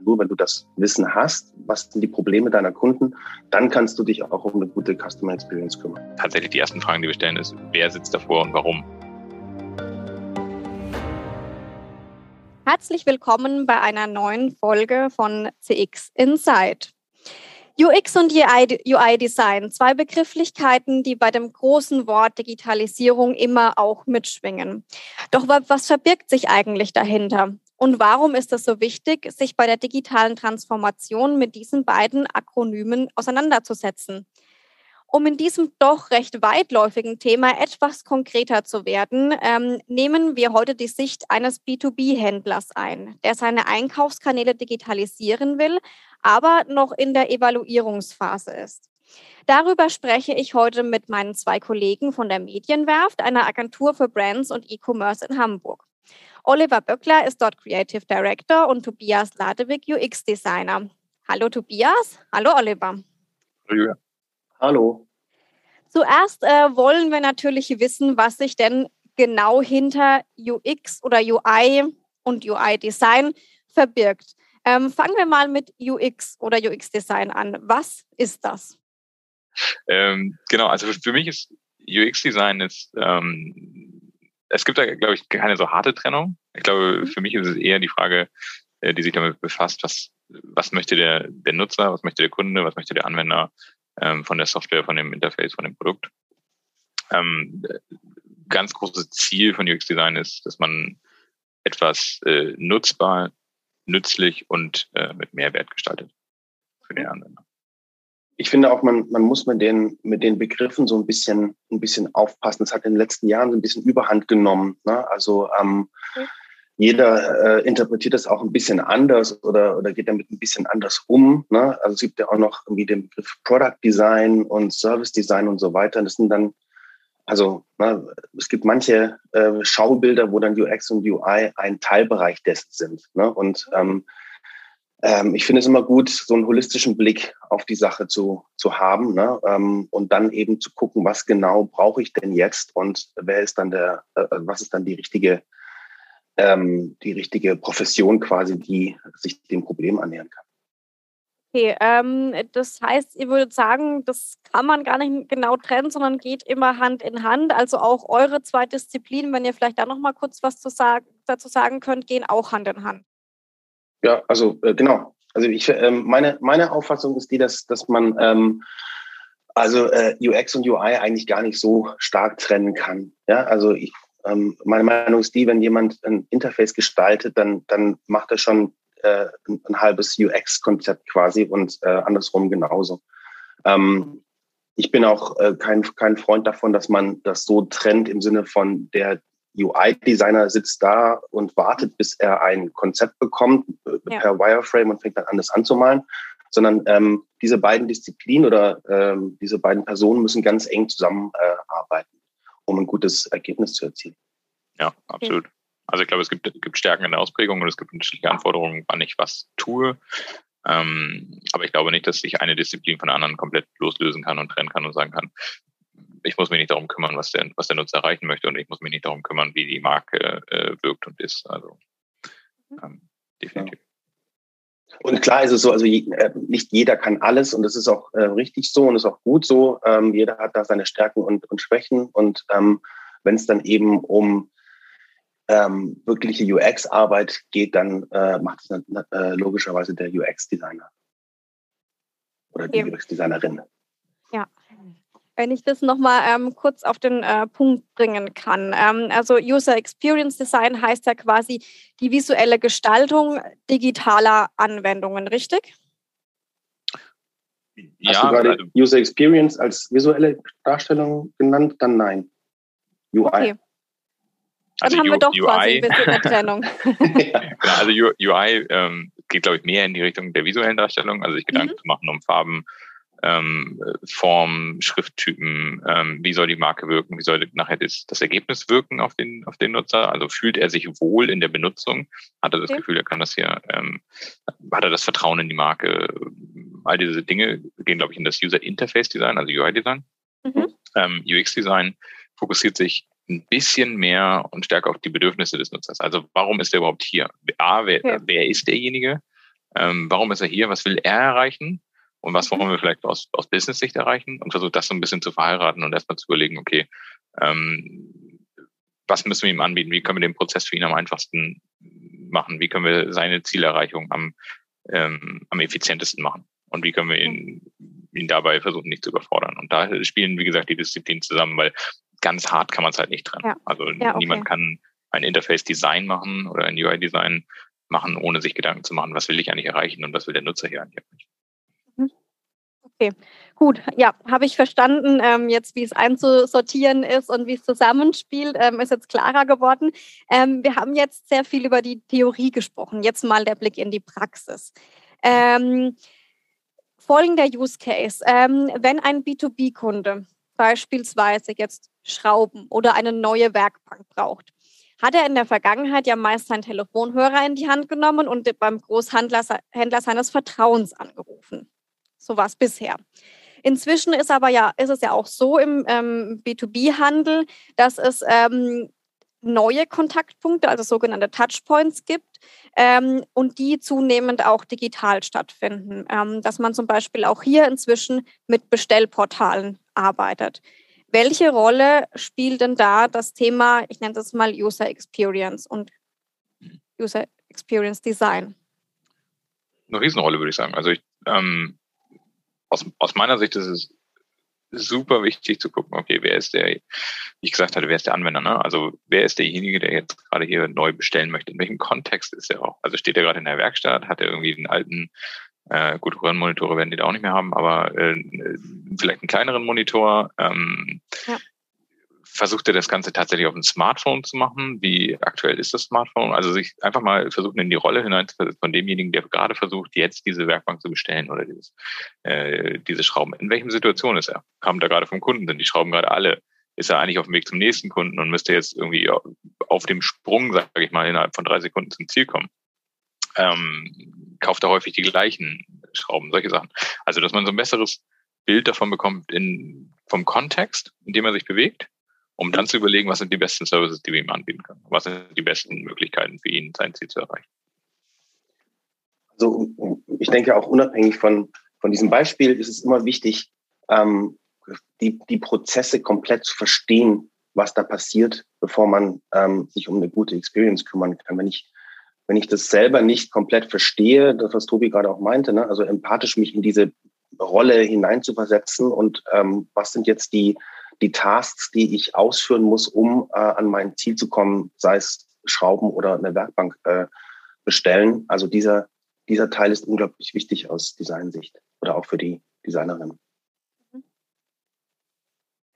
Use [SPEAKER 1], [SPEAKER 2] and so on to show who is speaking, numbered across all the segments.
[SPEAKER 1] Nur wenn du das Wissen hast, was sind die Probleme deiner Kunden, dann kannst du dich auch um eine gute Customer Experience kümmern.
[SPEAKER 2] Tatsächlich die ersten Fragen, die wir stellen, ist, wer sitzt davor und warum?
[SPEAKER 3] Herzlich willkommen bei einer neuen Folge von CX Insight. UX und UI-Design, zwei Begrifflichkeiten, die bei dem großen Wort Digitalisierung immer auch mitschwingen. Doch was verbirgt sich eigentlich dahinter? Und warum ist es so wichtig, sich bei der digitalen Transformation mit diesen beiden Akronymen auseinanderzusetzen? Um in diesem doch recht weitläufigen Thema etwas konkreter zu werden, ähm, nehmen wir heute die Sicht eines B2B-Händlers ein, der seine Einkaufskanäle digitalisieren will, aber noch in der Evaluierungsphase ist. Darüber spreche ich heute mit meinen zwei Kollegen von der Medienwerft, einer Agentur für Brands und E-Commerce in Hamburg. Oliver Böckler ist dort Creative Director und Tobias Ladewig UX Designer. Hallo Tobias, hallo Oliver.
[SPEAKER 1] Hallo. Hallo.
[SPEAKER 3] Zuerst äh, wollen wir natürlich wissen, was sich denn genau hinter UX oder UI und UI Design verbirgt. Ähm, fangen wir mal mit UX oder UX Design an. Was ist das?
[SPEAKER 2] Ähm, genau, also für mich ist UX Design ist ähm, es gibt da, glaube ich, keine so harte Trennung. Ich glaube, mhm. für mich ist es eher die Frage, äh, die sich damit befasst, was, was möchte der, der Nutzer, was möchte der Kunde, was möchte der Anwender ähm, von der Software, von dem Interface, von dem Produkt. Ähm, ganz großes Ziel von UX-Design ist, dass man etwas äh, nutzbar, nützlich und äh, mit Mehrwert gestaltet für den Anwender
[SPEAKER 1] ich finde auch, man, man muss mit den, mit den Begriffen so ein bisschen, ein bisschen aufpassen. Das hat in den letzten Jahren so ein bisschen Überhand genommen. Ne? Also ähm, okay. jeder äh, interpretiert das auch ein bisschen anders oder, oder geht damit ein bisschen anders um. Ne? Also es gibt ja auch noch irgendwie den Begriff Product Design und Service Design und so weiter. Das sind dann, also ne, es gibt manche äh, Schaubilder, wo dann UX und UI ein Teilbereich dessen sind. Ne? Und ähm, ähm, ich finde es immer gut, so einen holistischen Blick auf die Sache zu, zu haben ne? ähm, und dann eben zu gucken, was genau brauche ich denn jetzt und wer ist dann der, äh, was ist dann die richtige, ähm, die richtige Profession quasi, die sich dem Problem annähern kann.
[SPEAKER 3] Okay, ähm, das heißt, ihr würdet sagen, das kann man gar nicht genau trennen, sondern geht immer Hand in Hand. Also auch eure zwei Disziplinen, wenn ihr vielleicht da noch mal kurz was zu sagen, dazu sagen könnt, gehen auch Hand in Hand.
[SPEAKER 1] Ja, also äh, genau. Also ich, ähm, meine, meine Auffassung ist die, dass, dass man ähm, also äh, UX und UI eigentlich gar nicht so stark trennen kann. Ja, also ich, ähm, meine Meinung ist die, wenn jemand ein Interface gestaltet, dann, dann macht er schon äh, ein, ein halbes UX-Konzept quasi und äh, andersrum genauso. Ähm, ich bin auch äh, kein, kein Freund davon, dass man das so trennt im Sinne von der UI-Designer sitzt da und wartet, bis er ein Konzept bekommt äh, ja. per Wireframe und fängt dann an, das anzumalen. Sondern ähm, diese beiden Disziplinen oder ähm, diese beiden Personen müssen ganz eng zusammenarbeiten, äh, um ein gutes Ergebnis zu erzielen.
[SPEAKER 2] Ja, absolut. Also ich glaube, es gibt, gibt Stärken in der Ausprägung und es gibt unterschiedliche Anforderungen, wann ich was tue. Ähm, aber ich glaube nicht, dass sich eine Disziplin von der anderen komplett loslösen kann und trennen kann und sagen kann, ich muss mich nicht darum kümmern, was der, was der Nutzer erreichen möchte und ich muss mich nicht darum kümmern, wie die Marke äh, wirkt und ist. Also
[SPEAKER 1] mhm. ähm, definitiv. Und klar ist es so, also äh, nicht jeder kann alles und das ist auch äh, richtig so und ist auch gut so. Ähm, jeder hat da seine Stärken und, und Schwächen und ähm, wenn es dann eben um ähm, wirkliche UX-Arbeit geht, dann äh, macht es äh, logischerweise der UX-Designer oder die. UX-Designerin.
[SPEAKER 3] Ja, wenn ich das nochmal ähm, kurz auf den äh, Punkt bringen kann. Ähm, also User Experience Design heißt ja quasi die visuelle Gestaltung digitaler Anwendungen, richtig?
[SPEAKER 1] Ja, Hast du gerade also, User Experience als visuelle Darstellung genannt? Dann nein.
[SPEAKER 3] UI. Okay. Dann also haben U wir doch UI. quasi ein bisschen eine Trennung.
[SPEAKER 2] ja. genau, also UI ähm, geht, glaube ich, mehr in die Richtung der visuellen Darstellung, also sich Gedanken mhm. zu machen um Farben, ähm, Form, Schrifttypen, ähm, wie soll die Marke wirken, wie soll nachher das, das Ergebnis wirken auf den, auf den Nutzer? Also fühlt er sich wohl in der Benutzung? Hat er das okay. Gefühl, er kann das hier, ähm, hat er das Vertrauen in die Marke? All diese Dinge gehen, glaube ich, in das User Interface Design, also UI Design. Mhm. Ähm, UX Design fokussiert sich ein bisschen mehr und stärker auf die Bedürfnisse des Nutzers. Also warum ist er überhaupt hier? A, wer, okay. wer ist derjenige? ähm, warum ist er hier, was will er erreichen und was wollen wir vielleicht aus, aus Business-Sicht erreichen und versucht das so ein bisschen zu verheiraten und erstmal zu überlegen, okay, ähm, was müssen wir ihm anbieten, wie können wir den Prozess für ihn am einfachsten machen, wie können wir seine Zielerreichung am, ähm, am effizientesten machen und wie können wir ihn, ihn dabei versuchen, nicht zu überfordern. Und da spielen, wie gesagt, die Disziplinen zusammen, weil ganz hart kann man es halt nicht trennen. Ja. Also ja, okay. niemand kann ein Interface-Design machen oder ein UI-Design machen, ohne sich Gedanken zu machen, was will ich eigentlich erreichen und was will der Nutzer hier eigentlich erreichen.
[SPEAKER 3] Okay, gut. Ja, habe ich verstanden. Ähm, jetzt, wie es einzusortieren ist und wie es zusammenspielt, ähm, ist jetzt klarer geworden. Ähm, wir haben jetzt sehr viel über die Theorie gesprochen. Jetzt mal der Blick in die Praxis. Ähm, folgender Use Case. Ähm, wenn ein B2B-Kunde beispielsweise jetzt Schrauben oder eine neue Werkbank braucht, hat er in der Vergangenheit ja meist seinen Telefonhörer in die Hand genommen und beim Großhändler Händler seines Vertrauens angerufen. So war es bisher. Inzwischen ist aber ja, ist es ja auch so im ähm, B2B-Handel, dass es ähm, neue Kontaktpunkte, also sogenannte Touchpoints gibt ähm, und die zunehmend auch digital stattfinden. Ähm, dass man zum Beispiel auch hier inzwischen mit Bestellportalen arbeitet. Welche Rolle spielt denn da das Thema, ich nenne das mal User Experience und User Experience Design?
[SPEAKER 2] Eine Riesenrolle, würde ich sagen. Also ich, ähm, aus, aus meiner Sicht ist es super wichtig zu gucken, okay, wer ist der, wie ich gesagt hatte, wer ist der Anwender, ne? Also wer ist derjenige, der jetzt gerade hier neu bestellen möchte? In welchem Kontext ist er auch? Also steht er gerade in der Werkstatt, hat er irgendwie den alten, äh, gut, Röhrenmonitore werden die da auch nicht mehr haben, aber äh, vielleicht einen kleineren Monitor. Ähm, ja versucht er das Ganze tatsächlich auf dem Smartphone zu machen. Wie aktuell ist das Smartphone? Also sich einfach mal versuchen, in die Rolle hinein von demjenigen, der gerade versucht, jetzt diese Werkbank zu bestellen oder dieses, äh, diese Schrauben. In welchem Situation ist er? Kommt er gerade vom Kunden? Sind die Schrauben gerade alle? Ist er eigentlich auf dem Weg zum nächsten Kunden und müsste jetzt irgendwie auf dem Sprung, sage ich mal, innerhalb von drei Sekunden zum Ziel kommen? Ähm, kauft er häufig die gleichen Schrauben, solche Sachen. Also, dass man so ein besseres Bild davon bekommt in, vom Kontext, in dem er sich bewegt um dann zu überlegen, was sind die besten Services, die wir ihm anbieten können. Was sind die besten Möglichkeiten für ihn, sein Ziel zu erreichen.
[SPEAKER 1] Also ich denke auch unabhängig von, von diesem Beispiel ist es immer wichtig, ähm, die, die Prozesse komplett zu verstehen, was da passiert, bevor man ähm, sich um eine gute Experience kümmern kann. Wenn ich, wenn ich das selber nicht komplett verstehe, das, was Tobi gerade auch meinte, ne, also empathisch mich in diese Rolle hineinzuversetzen und ähm, was sind jetzt die, die Tasks, die ich ausführen muss, um äh, an mein Ziel zu kommen, sei es Schrauben oder eine Werkbank äh, bestellen. Also dieser, dieser Teil ist unglaublich wichtig aus Designsicht oder auch für die Designerin.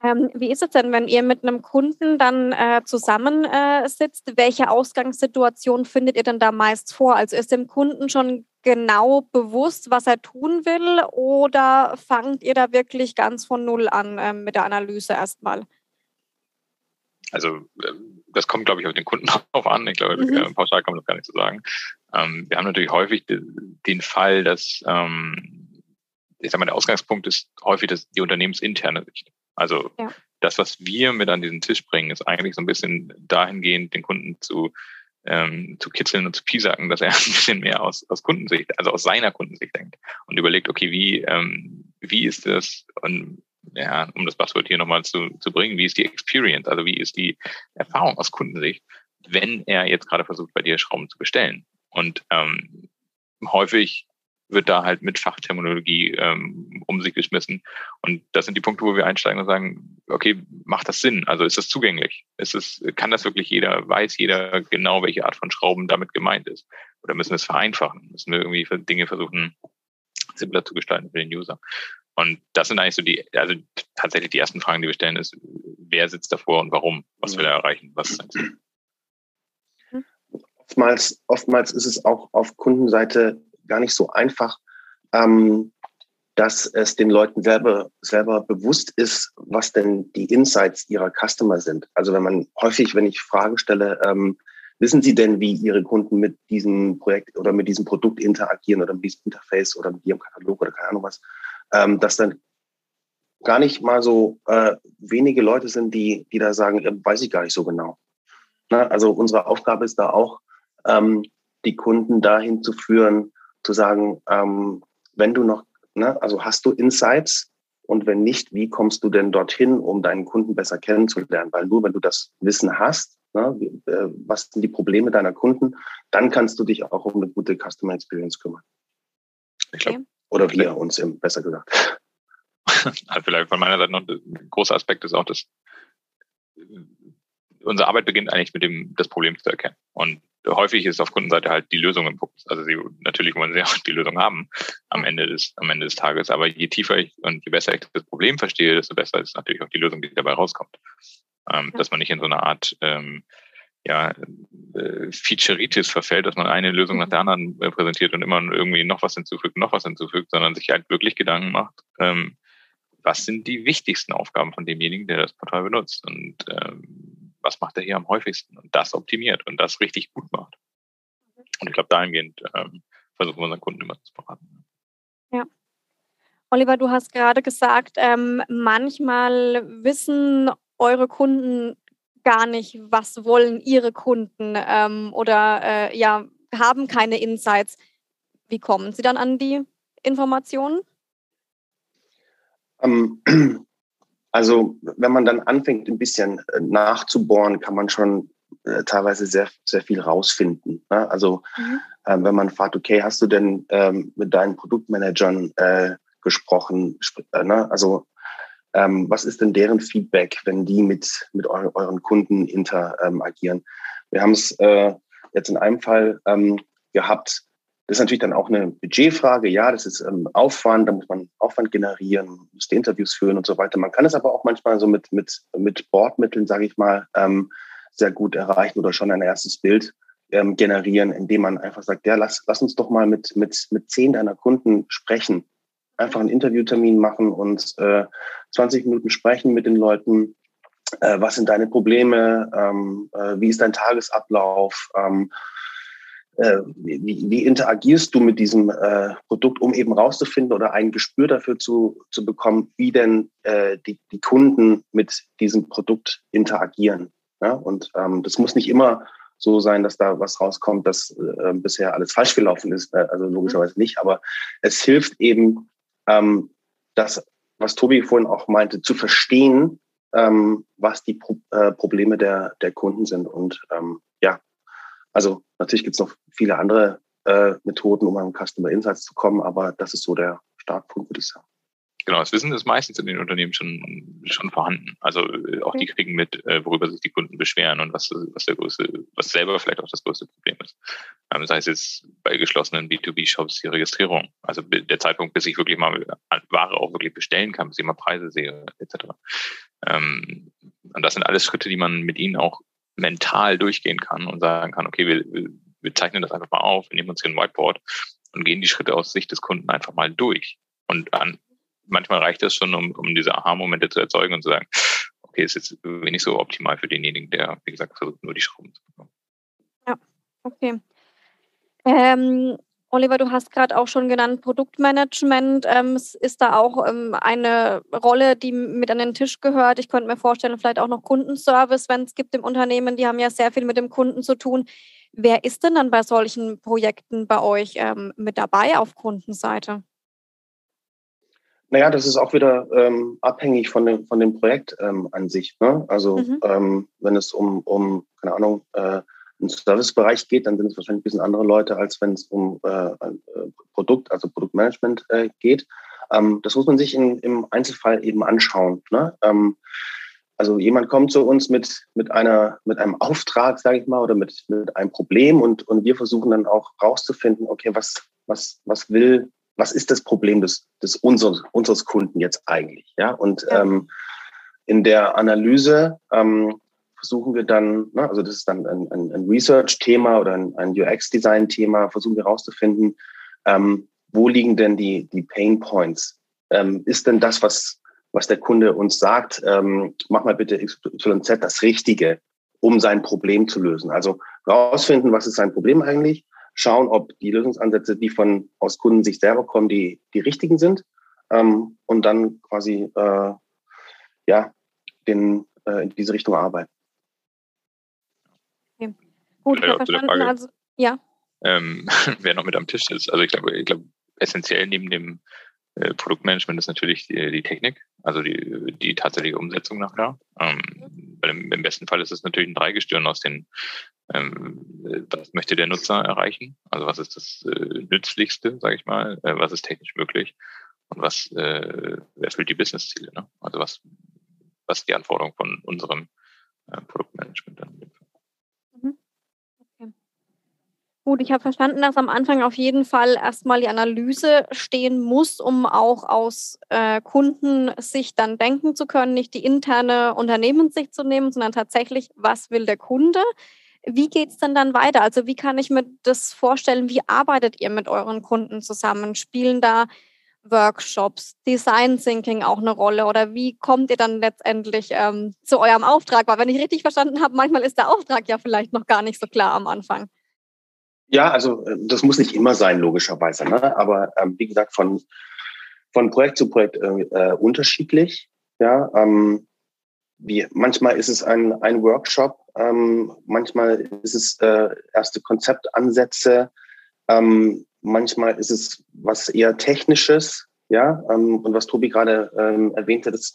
[SPEAKER 3] Ähm, wie ist es denn, wenn ihr mit einem Kunden dann äh, zusammensitzt? Äh, Welche Ausgangssituation findet ihr denn da meist vor? Also ist dem Kunden schon genau bewusst, was er tun will oder fangt ihr da wirklich ganz von Null an äh, mit der Analyse erstmal?
[SPEAKER 2] Also ähm, das kommt, glaube ich, auf den Kunden drauf an. Ich glaube, mhm. Pauschal kann man das gar nicht so sagen. Ähm, wir haben natürlich häufig den Fall, dass ähm, ich sag mal, der Ausgangspunkt ist häufig das, die unternehmensinterne Sicht. Also ja. das, was wir mit an diesen Tisch bringen, ist eigentlich so ein bisschen dahingehend, den Kunden zu, ähm, zu kitzeln und zu piesacken, dass er ein bisschen mehr aus, aus Kundensicht, also aus seiner Kundensicht denkt und überlegt, okay, wie, ähm, wie ist das, und ja, um das Passwort hier nochmal zu, zu bringen, wie ist die Experience, also wie ist die Erfahrung aus Kundensicht, wenn er jetzt gerade versucht, bei dir Schrauben zu bestellen. Und ähm, häufig wird da halt mit Fachterminologie ähm, um sich geschmissen. Und das sind die Punkte, wo wir einsteigen und sagen, okay, macht das Sinn? Also ist das zugänglich? Ist es, kann das wirklich jeder, weiß jeder genau, welche Art von Schrauben damit gemeint ist? Oder müssen wir es vereinfachen? Müssen wir irgendwie Dinge versuchen, simpler zu gestalten für den User? Und das sind eigentlich so die, also tatsächlich die ersten Fragen, die wir stellen, ist, wer sitzt davor und warum? Was will er erreichen? Was ist sein?
[SPEAKER 1] Oftmals, oftmals ist es auch auf Kundenseite gar nicht so einfach, ähm, dass es den Leuten selber, selber bewusst ist, was denn die Insights ihrer Customer sind. Also wenn man häufig, wenn ich Fragen stelle, ähm, wissen Sie denn, wie Ihre Kunden mit diesem Projekt oder mit diesem Produkt interagieren oder mit diesem Interface oder mit Ihrem Katalog oder keine Ahnung was, ähm, dass dann gar nicht mal so äh, wenige Leute sind, die, die da sagen, äh, weiß ich gar nicht so genau. Na, also unsere Aufgabe ist da auch, ähm, die Kunden dahin zu führen, zu sagen, ähm, wenn du noch, ne, also hast du Insights und wenn nicht, wie kommst du denn dorthin, um deinen Kunden besser kennenzulernen? Weil nur wenn du das Wissen hast, ne, äh, was sind die Probleme deiner Kunden, dann kannst du dich auch um eine gute Customer Experience kümmern. Ich glaube, oder wir uns eben, besser gesagt.
[SPEAKER 2] Vielleicht von meiner Seite noch ein großer Aspekt ist auch, dass unsere Arbeit beginnt eigentlich mit dem, das Problem zu erkennen. Und häufig ist auf Kundenseite halt die Lösung im Fokus. Also sie, natürlich wollen sie auch die Lösung haben am Ende des, am Ende des Tages. Aber je tiefer ich und je besser ich das Problem verstehe, desto besser ist natürlich auch die Lösung, die dabei rauskommt. Ähm, ja. Dass man nicht in so eine Art, ähm, ja, äh, Featureitis verfällt, dass man eine Lösung nach der mhm. anderen äh, präsentiert und immer irgendwie noch was hinzufügt, noch was hinzufügt, sondern sich halt wirklich Gedanken macht, ähm, was sind die wichtigsten Aufgaben von demjenigen, der das Portal benutzt und ähm, was macht er hier am häufigsten und das optimiert und das richtig gut macht. Und ich glaube, dahingehend ähm, versuchen wir unseren Kunden immer zu beraten.
[SPEAKER 3] Ja. Oliver, du hast gerade gesagt, ähm, manchmal wissen eure Kunden gar nicht, was wollen ihre Kunden ähm, oder äh, ja, haben keine Insights. Wie kommen sie dann an die Informationen?
[SPEAKER 1] Ähm, also wenn man dann anfängt, ein bisschen äh, nachzubohren, kann man schon äh, teilweise sehr, sehr viel rausfinden. Ne? Also mhm. äh, wenn man fragt, okay, hast du denn ähm, mit deinen Produktmanagern äh, gesprochen? Äh, ne? Also ähm, was ist denn deren Feedback, wenn die mit, mit eu euren Kunden interagieren? Wir haben es äh, jetzt in einem Fall ähm, gehabt, das ist natürlich dann auch eine Budgetfrage. Ja, das ist ähm, Aufwand, da muss man Aufwand generieren, muss die Interviews führen und so weiter. Man kann es aber auch manchmal so mit, mit, mit Bordmitteln, sage ich mal, ähm, sehr gut erreichen oder schon ein erstes Bild ähm, generieren, indem man einfach sagt, ja, lass, lass uns doch mal mit, mit, mit zehn deiner Kunden sprechen. Einfach einen Interviewtermin machen und äh, 20 Minuten sprechen mit den Leuten. Äh, was sind deine Probleme? Ähm, äh, wie ist dein Tagesablauf? Äh, wie, wie, interagierst du mit diesem äh, Produkt, um eben rauszufinden oder ein Gespür dafür zu, zu bekommen, wie denn äh, die, die Kunden mit diesem Produkt interagieren. Ja? Und ähm, das muss nicht immer so sein, dass da was rauskommt, dass äh, bisher alles falsch gelaufen ist. Äh, also logischerweise nicht, aber es hilft eben, ähm, das, was Tobi vorhin auch meinte, zu verstehen, ähm, was die Pro äh, Probleme der, der Kunden sind. Und ähm, also natürlich gibt es noch viele andere äh, Methoden, um an Customer Insights zu kommen, aber das ist so der Startpunkt, würde ich sagen.
[SPEAKER 2] Genau, das Wissen ist meistens in den Unternehmen schon, schon vorhanden. Also äh, auch die kriegen mit, äh, worüber sich die Kunden beschweren und was, was der größte, was selber vielleicht auch das größte Problem ist. Ähm, sei es jetzt bei geschlossenen B2B-Shops die Registrierung. Also der Zeitpunkt, bis ich wirklich mal Ware auch wirklich bestellen kann, bis ich mal Preise sehe, etc. Ähm, und das sind alles Schritte, die man mit ihnen auch mental durchgehen kann und sagen kann, okay, wir, wir zeichnen das einfach mal auf, wir nehmen uns hier ein Whiteboard und gehen die Schritte aus Sicht des Kunden einfach mal durch. Und dann, manchmal reicht das schon, um, um diese Aha-Momente zu erzeugen und zu sagen, okay, ist jetzt wenig so optimal für denjenigen, der, wie gesagt, versucht, nur die Schrauben zu bekommen.
[SPEAKER 3] Ja, okay. Ähm, Oliver, du hast gerade auch schon genannt, Produktmanagement ähm, ist da auch ähm, eine Rolle, die mit an den Tisch gehört. Ich könnte mir vorstellen, vielleicht auch noch Kundenservice, wenn es gibt im Unternehmen, die haben ja sehr viel mit dem Kunden zu tun. Wer ist denn dann bei solchen Projekten bei euch ähm, mit dabei auf Kundenseite?
[SPEAKER 1] Naja, das ist auch wieder ähm, abhängig von dem, von dem Projekt ähm, an sich. Ne? Also mhm. ähm, wenn es um, um keine Ahnung, äh, einen Servicebereich geht, dann sind es wahrscheinlich ein bisschen andere Leute, als wenn es um äh, äh, Produkt, also Produktmanagement äh, geht. Ähm, das muss man sich in, im Einzelfall eben anschauen. Ne? Ähm, also jemand kommt zu uns mit, mit, einer, mit einem Auftrag, sage ich mal, oder mit, mit einem Problem und, und wir versuchen dann auch rauszufinden, okay, was, was, was will, was ist das Problem des, des unseres, unseres Kunden jetzt eigentlich? Ja, und ja. Ähm, in der Analyse ähm, versuchen wir dann, ne, also das ist dann ein, ein, ein Research-Thema oder ein, ein UX-Design-Thema, versuchen wir herauszufinden, ähm, wo liegen denn die, die Pain Points? Ähm, ist denn das, was, was der Kunde uns sagt, ähm, mach mal bitte XYZ das Richtige, um sein Problem zu lösen? Also rausfinden, was ist sein Problem eigentlich, schauen, ob die Lösungsansätze, die von aus Kundensicht selber kommen, die, die richtigen sind ähm, und dann quasi äh, ja, den, äh, in diese Richtung arbeiten.
[SPEAKER 3] Gut, zu der, verstanden. Also, ja.
[SPEAKER 2] ähm, wer noch mit am Tisch ist. Also ich glaube, ich glaube, essentiell neben dem äh, Produktmanagement ist natürlich die, die, Technik, also die, die tatsächliche Umsetzung nachher. Ähm, weil im, im, besten Fall ist es natürlich ein Dreigestirn aus den, ähm, was möchte der Nutzer erreichen? Also was ist das äh, Nützlichste, sage ich mal? Äh, was ist technisch möglich? Und was äh, erfüllt die Business-Ziele? Ne? Also was, was ist die Anforderung von unserem äh, Produktmanagement dann?
[SPEAKER 3] Gut, ich habe verstanden, dass am Anfang auf jeden Fall erstmal die Analyse stehen muss, um auch aus äh, Kundensicht dann denken zu können, nicht die interne Unternehmenssicht zu nehmen, sondern tatsächlich, was will der Kunde? Wie geht es denn dann weiter? Also wie kann ich mir das vorstellen? Wie arbeitet ihr mit euren Kunden zusammen? Spielen da Workshops, Design Thinking auch eine Rolle? Oder wie kommt ihr dann letztendlich ähm, zu eurem Auftrag? Weil wenn ich richtig verstanden habe, manchmal ist der Auftrag ja vielleicht noch gar nicht so klar am Anfang.
[SPEAKER 1] Ja, also äh, das muss nicht immer sein, logischerweise. Ne? Aber ähm, wie gesagt, von, von Projekt zu Projekt äh, äh, unterschiedlich. Ja, ähm, wie, manchmal ist es ein, ein Workshop, ähm, manchmal ist es äh, erste Konzeptansätze, ähm, manchmal ist es was eher Technisches. Ja, ähm, und was Tobi gerade ähm, erwähnte, das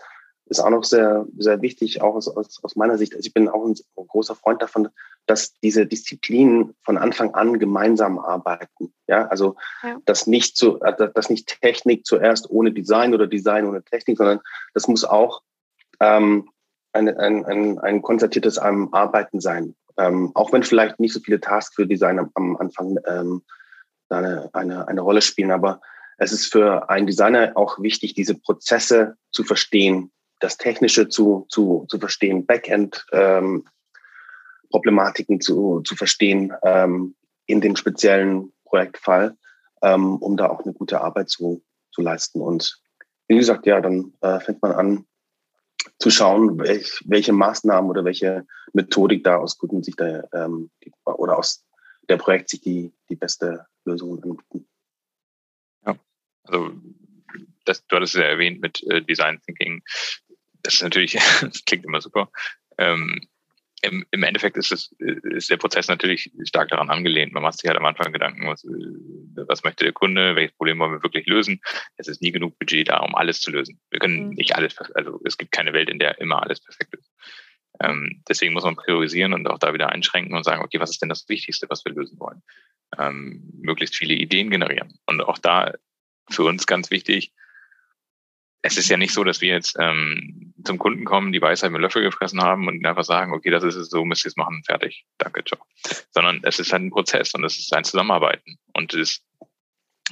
[SPEAKER 1] ist auch noch sehr, sehr wichtig, auch aus, aus, aus meiner Sicht. Also ich bin auch ein großer Freund davon, dass diese Disziplinen von Anfang an gemeinsam arbeiten. Ja, also ja. dass nicht zu, äh, dass nicht Technik zuerst ohne Design oder Design ohne Technik, sondern das muss auch ähm, ein, ein, ein, ein konzertiertes Arbeiten sein. Ähm, auch wenn vielleicht nicht so viele Tasks für Design am, am Anfang ähm, eine, eine, eine Rolle spielen, aber es ist für einen Designer auch wichtig, diese Prozesse zu verstehen, das Technische zu, zu, zu verstehen, Backend ähm, zu, zu verstehen ähm, in dem speziellen Projektfall, ähm, um da auch eine gute Arbeit zu, zu leisten. Und wie gesagt, ja, dann äh, fängt man an zu schauen, welch, welche Maßnahmen oder welche Methodik da aus Kundensicht der, ähm, oder aus der Projektsicht die, die beste Lösung anbieten.
[SPEAKER 2] Ja, also das, du hattest es ja erwähnt mit äh, Design Thinking das ist natürlich, das klingt immer super. Ähm, im, Im Endeffekt ist, es, ist der Prozess natürlich stark daran angelehnt. Man macht sich halt am Anfang Gedanken, was, was möchte der Kunde, welches Problem wollen wir wirklich lösen. Es ist nie genug Budget da, um alles zu lösen. Wir können mhm. nicht alles, also es gibt keine Welt, in der immer alles perfekt ist. Ähm, deswegen muss man priorisieren und auch da wieder einschränken und sagen, okay, was ist denn das Wichtigste, was wir lösen wollen? Ähm, möglichst viele Ideen generieren. Und auch da für uns ganz wichtig, es ist ja nicht so, dass wir jetzt ähm, zum Kunden kommen, die Weisheit mit Löffel gefressen haben und einfach sagen, okay, das ist es, so müsst ihr es machen, fertig, danke, ciao. Sondern es ist halt ein Prozess und es ist ein Zusammenarbeiten. Und das,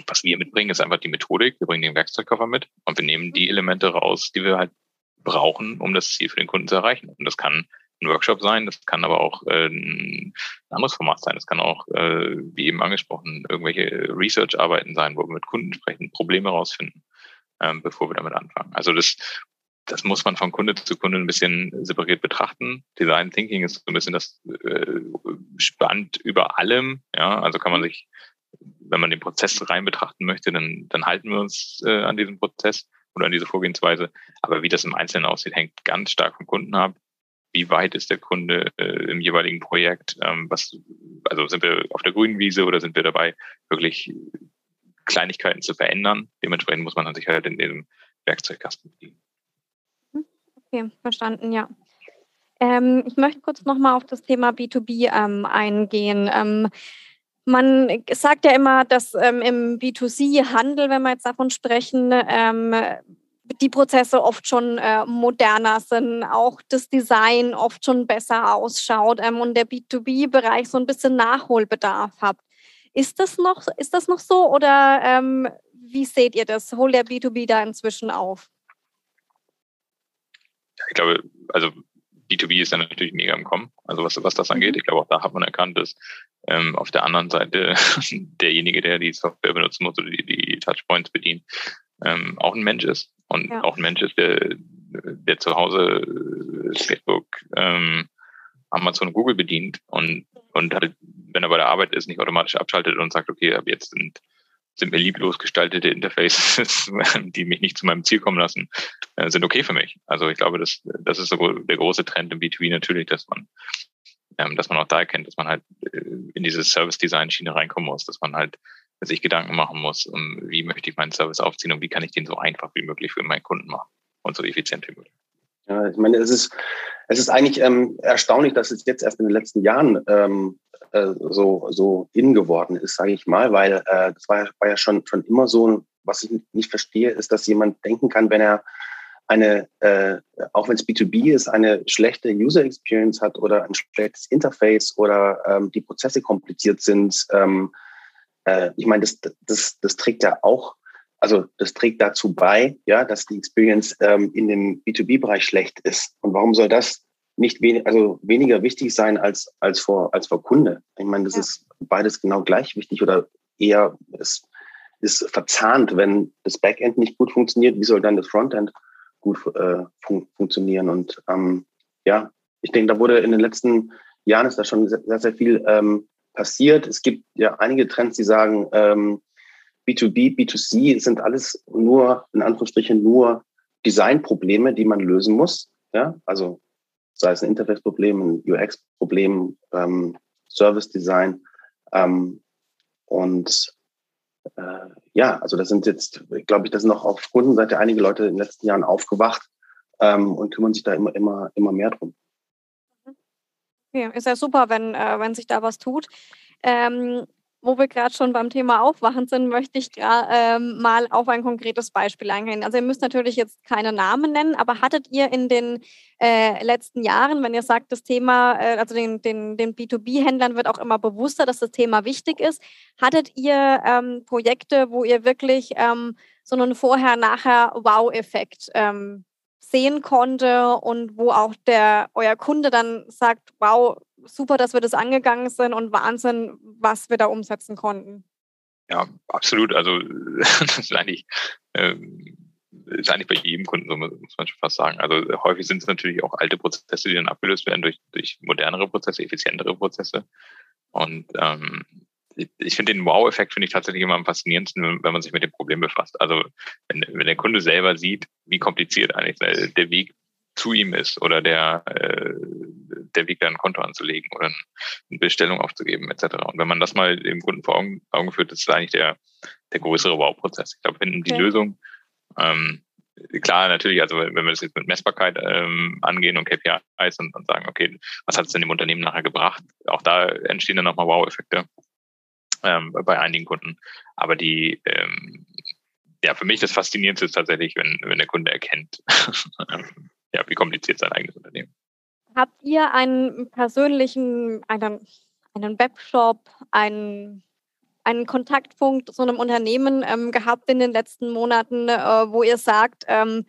[SPEAKER 2] was wir mitbringen, ist einfach die Methodik. Wir bringen den Werkzeugkoffer mit und wir nehmen die Elemente raus, die wir halt brauchen, um das Ziel für den Kunden zu erreichen. Und das kann ein Workshop sein, das kann aber auch äh, ein anderes Format sein. Das kann auch, äh, wie eben angesprochen, irgendwelche Research-Arbeiten sein, wo wir mit Kunden sprechen, Probleme rausfinden ähm, bevor wir damit anfangen. Also das, das muss man von Kunde zu Kunde ein bisschen separiert betrachten. Design Thinking ist so ein bisschen das äh, Spannt über allem. Ja, also kann man sich, wenn man den Prozess rein betrachten möchte, dann, dann halten wir uns äh, an diesem Prozess oder an diese Vorgehensweise. Aber wie das im Einzelnen aussieht, hängt ganz stark vom Kunden ab. Wie weit ist der Kunde äh, im jeweiligen Projekt? Ähm, was, also sind wir auf der grünen Wiese oder sind wir dabei, wirklich Kleinigkeiten zu verändern. Dementsprechend muss man sich halt in dem Werkzeugkasten bedienen.
[SPEAKER 3] Mhm. Okay, verstanden, ja. Ähm, ich möchte kurz nochmal auf das Thema B2B ähm, eingehen. Ähm, man sagt ja immer, dass ähm, im B2C-Handel, wenn wir jetzt davon sprechen, ähm, die Prozesse oft schon äh, moderner sind, auch das Design oft schon besser ausschaut ähm, und der B2B-Bereich so ein bisschen Nachholbedarf hat. Ist das noch, ist das noch so oder ähm, wie seht ihr das? Holt der B2B da inzwischen auf?
[SPEAKER 2] Ich glaube, also B2B ist ja natürlich mega im Kommen, also was, was das angeht. Mhm. Ich glaube, auch da hat man erkannt, dass ähm, auf der anderen Seite derjenige, der die Software benutzen muss oder die, die Touchpoints bedient, ähm, auch ein Mensch ist. Und ja. auch ein Mensch ist, der, der zu Hause äh, Facebook, ähm, Amazon Google bedient und, und halt wenn er bei der Arbeit ist, nicht automatisch abschaltet und sagt, okay, ab jetzt sind, sind mir lieblos gestaltete Interfaces, die mich nicht zu meinem Ziel kommen lassen, äh, sind okay für mich. Also ich glaube, das, das ist so der große Trend im B2B natürlich, dass man ähm, dass man auch da erkennt, dass man halt äh, in diese Service-Design-Schiene reinkommen muss, dass man halt sich Gedanken machen muss, um, wie möchte ich meinen Service aufziehen und wie kann ich den so einfach wie möglich für meinen Kunden machen und so effizient wie möglich.
[SPEAKER 1] Ja, ich meine, es ist, es ist eigentlich ähm, erstaunlich, dass es jetzt erst in den letzten Jahren ähm, äh, so, so in geworden ist, sage ich mal, weil äh, das war, war ja schon, schon immer so, was ich nicht verstehe, ist, dass jemand denken kann, wenn er eine, äh, auch wenn es B2B ist, eine schlechte User Experience hat oder ein schlechtes Interface oder ähm, die Prozesse kompliziert sind. Ähm, äh, ich meine, das, das, das trägt ja auch, also das trägt dazu bei, ja, dass die Experience ähm, in dem B2B-Bereich schlecht ist. Und warum soll das nicht wenig, also weniger wichtig sein als, als, vor, als vor Kunde? Ich meine, das ja. ist beides genau gleich wichtig oder eher, es ist verzahnt, wenn das Backend nicht gut funktioniert, wie soll dann das Frontend gut äh, fun funktionieren. Und ähm, ja, ich denke, da wurde in den letzten Jahren ist da schon sehr, sehr viel ähm, passiert. Es gibt ja einige Trends, die sagen, ähm, B2B, B2C sind alles nur, in Anführungsstrichen, nur Designprobleme, die man lösen muss. Ja, also sei es ein Interface-Problem, ein UX-Problem, ähm, Service-Design. Ähm, und äh, ja, also das sind jetzt, glaube ich, das sind noch auf Kundenseite einige Leute in den letzten Jahren aufgewacht ähm, und kümmern sich da immer, immer, immer mehr drum.
[SPEAKER 3] Okay, ist ja super, wenn, äh, wenn sich da was tut. Ähm, wo wir gerade schon beim Thema Aufwachen sind, möchte ich ähm, mal auf ein konkretes Beispiel eingehen. Also ihr müsst natürlich jetzt keine Namen nennen, aber hattet ihr in den äh, letzten Jahren, wenn ihr sagt, das Thema, äh, also den, den, den B2B-Händlern wird auch immer bewusster, dass das Thema wichtig ist, hattet ihr ähm, Projekte, wo ihr wirklich ähm, so einen Vorher-Nachher-Wow-Effekt ähm, sehen konnte und wo auch der euer Kunde dann sagt, wow, super, dass wir das angegangen sind und Wahnsinn, was wir da umsetzen konnten.
[SPEAKER 2] Ja, absolut. Also das ist eigentlich, ähm, ist eigentlich bei jedem Kunden so, muss man schon fast sagen. Also häufig sind es natürlich auch alte Prozesse, die dann abgelöst werden durch, durch modernere Prozesse, effizientere Prozesse. Und ähm, ich finde den Wow-Effekt finde ich tatsächlich immer am faszinierendsten, wenn man sich mit dem Problem befasst. Also wenn, wenn der Kunde selber sieht, wie kompliziert eigentlich der Weg zu ihm ist oder der, äh, der Weg, da ein Konto anzulegen oder eine Bestellung aufzugeben etc. Und wenn man das mal dem Kunden vor Augen, Augen führt, das ist eigentlich der, der größere Wow-Prozess. Ich glaube, wenn die okay. Lösung, ähm, klar, natürlich, also wenn wir das jetzt mit Messbarkeit ähm, angehen und KPIs und, und sagen, okay, was hat es denn dem Unternehmen nachher gebracht? Auch da entstehen dann nochmal Wow-Effekte ähm, bei einigen Kunden. Aber die, ähm, ja, für mich das Faszinierendste ist tatsächlich, wenn, wenn der Kunde erkennt, ja, wie kompliziert sein eigenes Unternehmen.
[SPEAKER 3] Habt ihr einen persönlichen, einen, einen Webshop, einen, einen Kontaktpunkt zu einem Unternehmen ähm, gehabt in den letzten Monaten, äh, wo ihr sagt, ähm,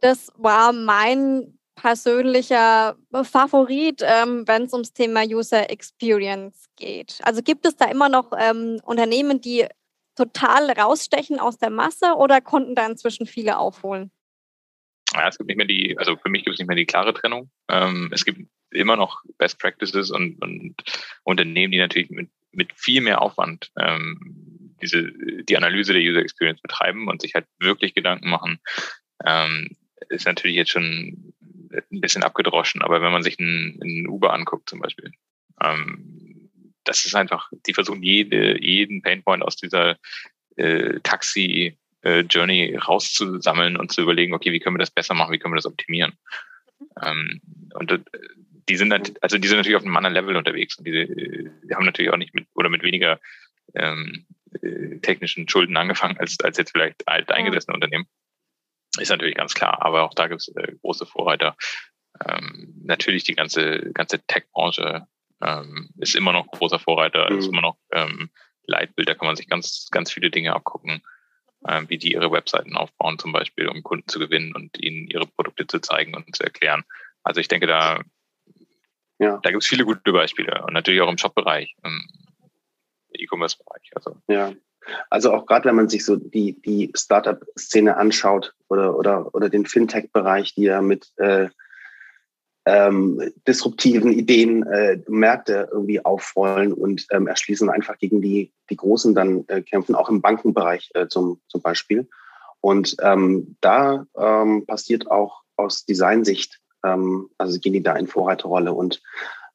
[SPEAKER 3] das war mein persönlicher Favorit, ähm, wenn es ums Thema User Experience geht? Also gibt es da immer noch ähm, Unternehmen, die total rausstechen aus der Masse oder konnten da inzwischen viele aufholen?
[SPEAKER 2] ja, es gibt nicht mehr die, also für mich gibt es nicht mehr die klare Trennung. Ähm, es gibt immer noch Best Practices und, und Unternehmen, die natürlich mit, mit viel mehr Aufwand ähm, diese, die Analyse der User Experience betreiben und sich halt wirklich Gedanken machen, ähm, ist natürlich jetzt schon ein bisschen abgedroschen. Aber wenn man sich einen, einen Uber anguckt zum Beispiel, ähm, das ist einfach, die versuchen jede, jeden Painpoint aus dieser äh, Taxi äh, Journey rauszusammeln und zu überlegen, okay, wie können wir das besser machen, wie können wir das optimieren. Ähm, und äh, die sind also die sind natürlich auf einem anderen Level unterwegs und die, die haben natürlich auch nicht mit oder mit weniger ähm, äh, technischen Schulden angefangen als, als jetzt vielleicht alt eingesessene Unternehmen. Ist natürlich ganz klar, aber auch da gibt es äh, große Vorreiter. Ähm, natürlich die ganze, ganze Tech-Branche ähm, ist immer noch großer Vorreiter, mhm. ist immer noch ähm, Leitbild, da kann man sich ganz, ganz viele Dinge abgucken äh, wie die ihre Webseiten aufbauen, zum Beispiel, um Kunden zu gewinnen und ihnen ihre Produkte zu zeigen und zu erklären. Also ich denke, da, ja. da gibt es viele gute Beispiele und natürlich auch im Shop-Bereich, im E-Commerce-Bereich.
[SPEAKER 1] Also. Ja. Also auch gerade wenn man sich so die, die Startup-Szene anschaut oder, oder, oder den Fintech-Bereich, die ja mit äh, ähm, disruptiven Ideen äh, Märkte irgendwie aufrollen und ähm, erschließen, einfach gegen die, die Großen dann äh, kämpfen, auch im Bankenbereich äh, zum, zum Beispiel. Und ähm, da ähm, passiert auch aus Designsicht, ähm, also gehen die da in Vorreiterrolle und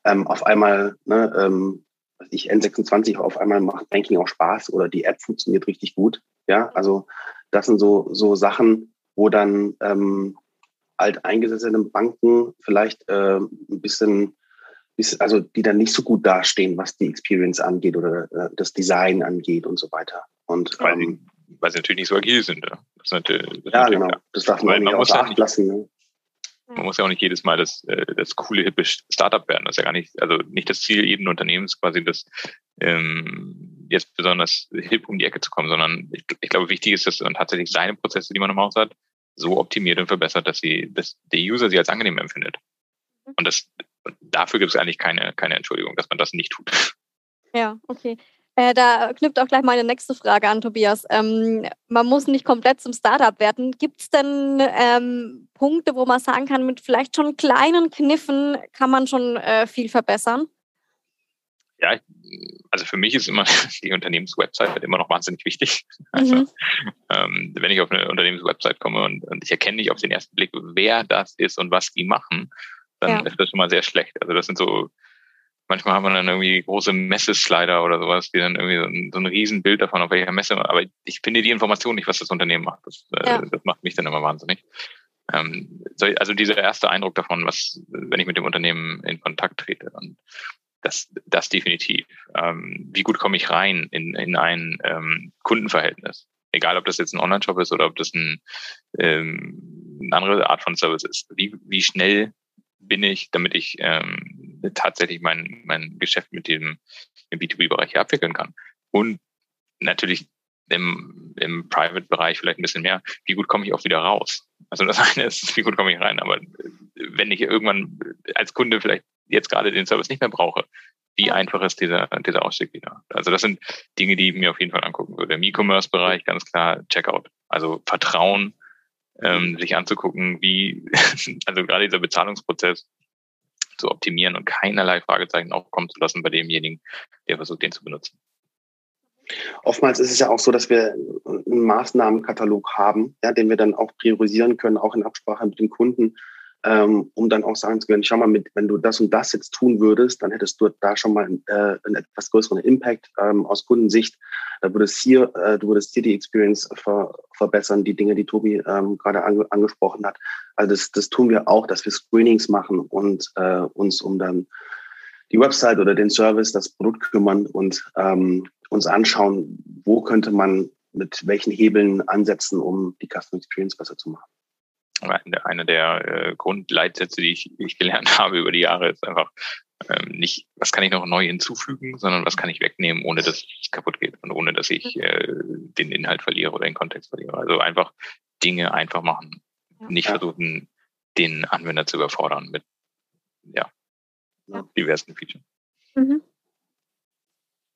[SPEAKER 1] ähm, auf einmal, ne, ähm, ich N26 auf einmal macht Banking auch Spaß oder die App funktioniert richtig gut. Ja, also das sind so, so Sachen, wo dann ähm, alteingesessene Banken vielleicht äh, ein bisschen, bisschen, also die dann nicht so gut dastehen, was die Experience angeht oder äh, das Design angeht und so weiter. Und
[SPEAKER 2] weil, ähm, sie, weil sie natürlich nicht so agil sind. Ja,
[SPEAKER 1] das ja genau. Das darf man nicht außer Acht lassen. Ne?
[SPEAKER 2] Man muss ja auch nicht jedes Mal das, äh, das coole, hippe Startup werden. Das ist ja gar nicht, also nicht das Ziel jeden Unternehmens, quasi das ähm, jetzt besonders hip um die Ecke zu kommen, sondern ich, ich glaube, wichtig ist, dass man tatsächlich seine Prozesse, die man im Haus hat, so optimiert und verbessert, dass sie, dass der User sie als angenehm empfindet. Mhm. Und das dafür gibt es eigentlich keine, keine Entschuldigung, dass man das nicht tut.
[SPEAKER 3] Ja, okay. Äh, da knüpft auch gleich meine nächste Frage an, Tobias. Ähm, man muss nicht komplett zum Startup werden. Gibt es denn ähm, Punkte, wo man sagen kann, mit vielleicht schon kleinen Kniffen kann man schon äh, viel verbessern?
[SPEAKER 2] Ja, also für mich ist immer die Unternehmenswebsite immer noch wahnsinnig wichtig. Also, mhm. ähm, wenn ich auf eine Unternehmenswebsite komme und, und, ich erkenne nicht auf den ersten Blick, wer das ist und was die machen, dann ja. ist das schon mal sehr schlecht. Also das sind so manchmal hat man dann irgendwie große Messeslider oder sowas, die dann irgendwie so ein, so ein Riesenbild davon, auf welcher Messe, aber ich finde die Information nicht, was das Unternehmen macht. Das, äh, ja. das macht mich dann immer wahnsinnig. Ähm, also dieser erste Eindruck davon, was, wenn ich mit dem Unternehmen in Kontakt trete, und das, das definitiv. Ähm, wie gut komme ich rein in, in ein ähm, Kundenverhältnis? Egal, ob das jetzt ein Online-Shop ist oder ob das ein, ähm, eine andere Art von Service ist. Wie, wie schnell bin ich, damit ich ähm, tatsächlich mein, mein Geschäft mit dem im B2B-Bereich abwickeln kann. Und natürlich im, im Private-Bereich vielleicht ein bisschen mehr, wie gut komme ich auch wieder raus? Also das eine ist, wie gut komme ich rein, aber wenn ich irgendwann als Kunde vielleicht jetzt gerade den Service nicht mehr brauche, wie einfach ist dieser, dieser Ausstieg wieder? Also das sind Dinge, die ich mir auf jeden Fall angucken würde. Im E-Commerce-Bereich ganz klar Checkout. Also Vertrauen ähm, sich anzugucken, wie, also gerade dieser Bezahlungsprozess zu optimieren und keinerlei Fragezeichen aufkommen zu lassen bei demjenigen, der versucht, den zu benutzen.
[SPEAKER 1] Oftmals ist es ja auch so, dass wir einen Maßnahmenkatalog haben, ja, den wir dann auch priorisieren können, auch in Absprache mit dem Kunden ähm, um dann auch sagen zu können, schau mal, mit, wenn du das und das jetzt tun würdest, dann hättest du da schon mal äh, einen etwas größeren Impact ähm, aus Kundensicht. Da würdest hier, äh, du würdest hier die Experience ver verbessern, die Dinge, die Tobi ähm, gerade ange angesprochen hat. Also das, das tun wir auch, dass wir Screenings machen und äh, uns um dann die Website oder den Service, das Produkt kümmern und ähm, uns anschauen, wo könnte man mit welchen Hebeln ansetzen, um die Customer Experience besser zu machen
[SPEAKER 2] einer der äh, Grundleitsätze, die ich, ich gelernt habe über die Jahre, ist einfach ähm, nicht, was kann ich noch neu hinzufügen, sondern was kann ich wegnehmen, ohne dass es kaputt geht und ohne dass ich äh, den Inhalt verliere oder den Kontext verliere. Also einfach Dinge einfach machen, nicht versuchen, den Anwender zu überfordern mit ja, ja. diversen Features. Mhm.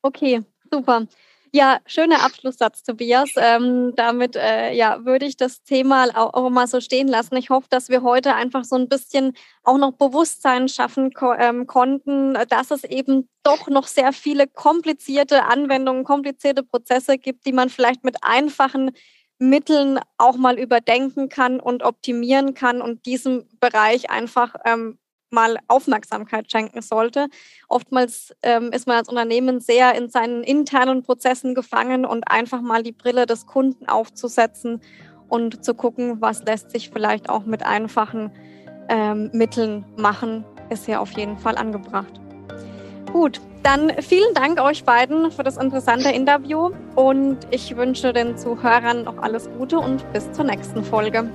[SPEAKER 3] Okay, super. Ja, schöner Abschlusssatz, Tobias. Ähm, damit äh, ja, würde ich das Thema auch, auch, mal so stehen lassen. Ich hoffe, dass wir heute einfach so ein bisschen auch noch Bewusstsein schaffen ko ähm, konnten, dass es eben doch noch sehr viele komplizierte Anwendungen, komplizierte Prozesse gibt, die man vielleicht mit einfachen Mitteln auch mal überdenken kann und optimieren kann und diesem Bereich einfach ähm, mal Aufmerksamkeit schenken sollte. Oftmals ähm, ist man als Unternehmen sehr in seinen internen Prozessen gefangen und einfach mal die Brille des Kunden aufzusetzen und zu gucken, was lässt sich vielleicht auch mit einfachen ähm, Mitteln machen, ist ja auf jeden Fall angebracht. Gut, dann vielen Dank euch beiden für das interessante Interview und ich wünsche den Zuhörern noch alles Gute und bis zur nächsten Folge.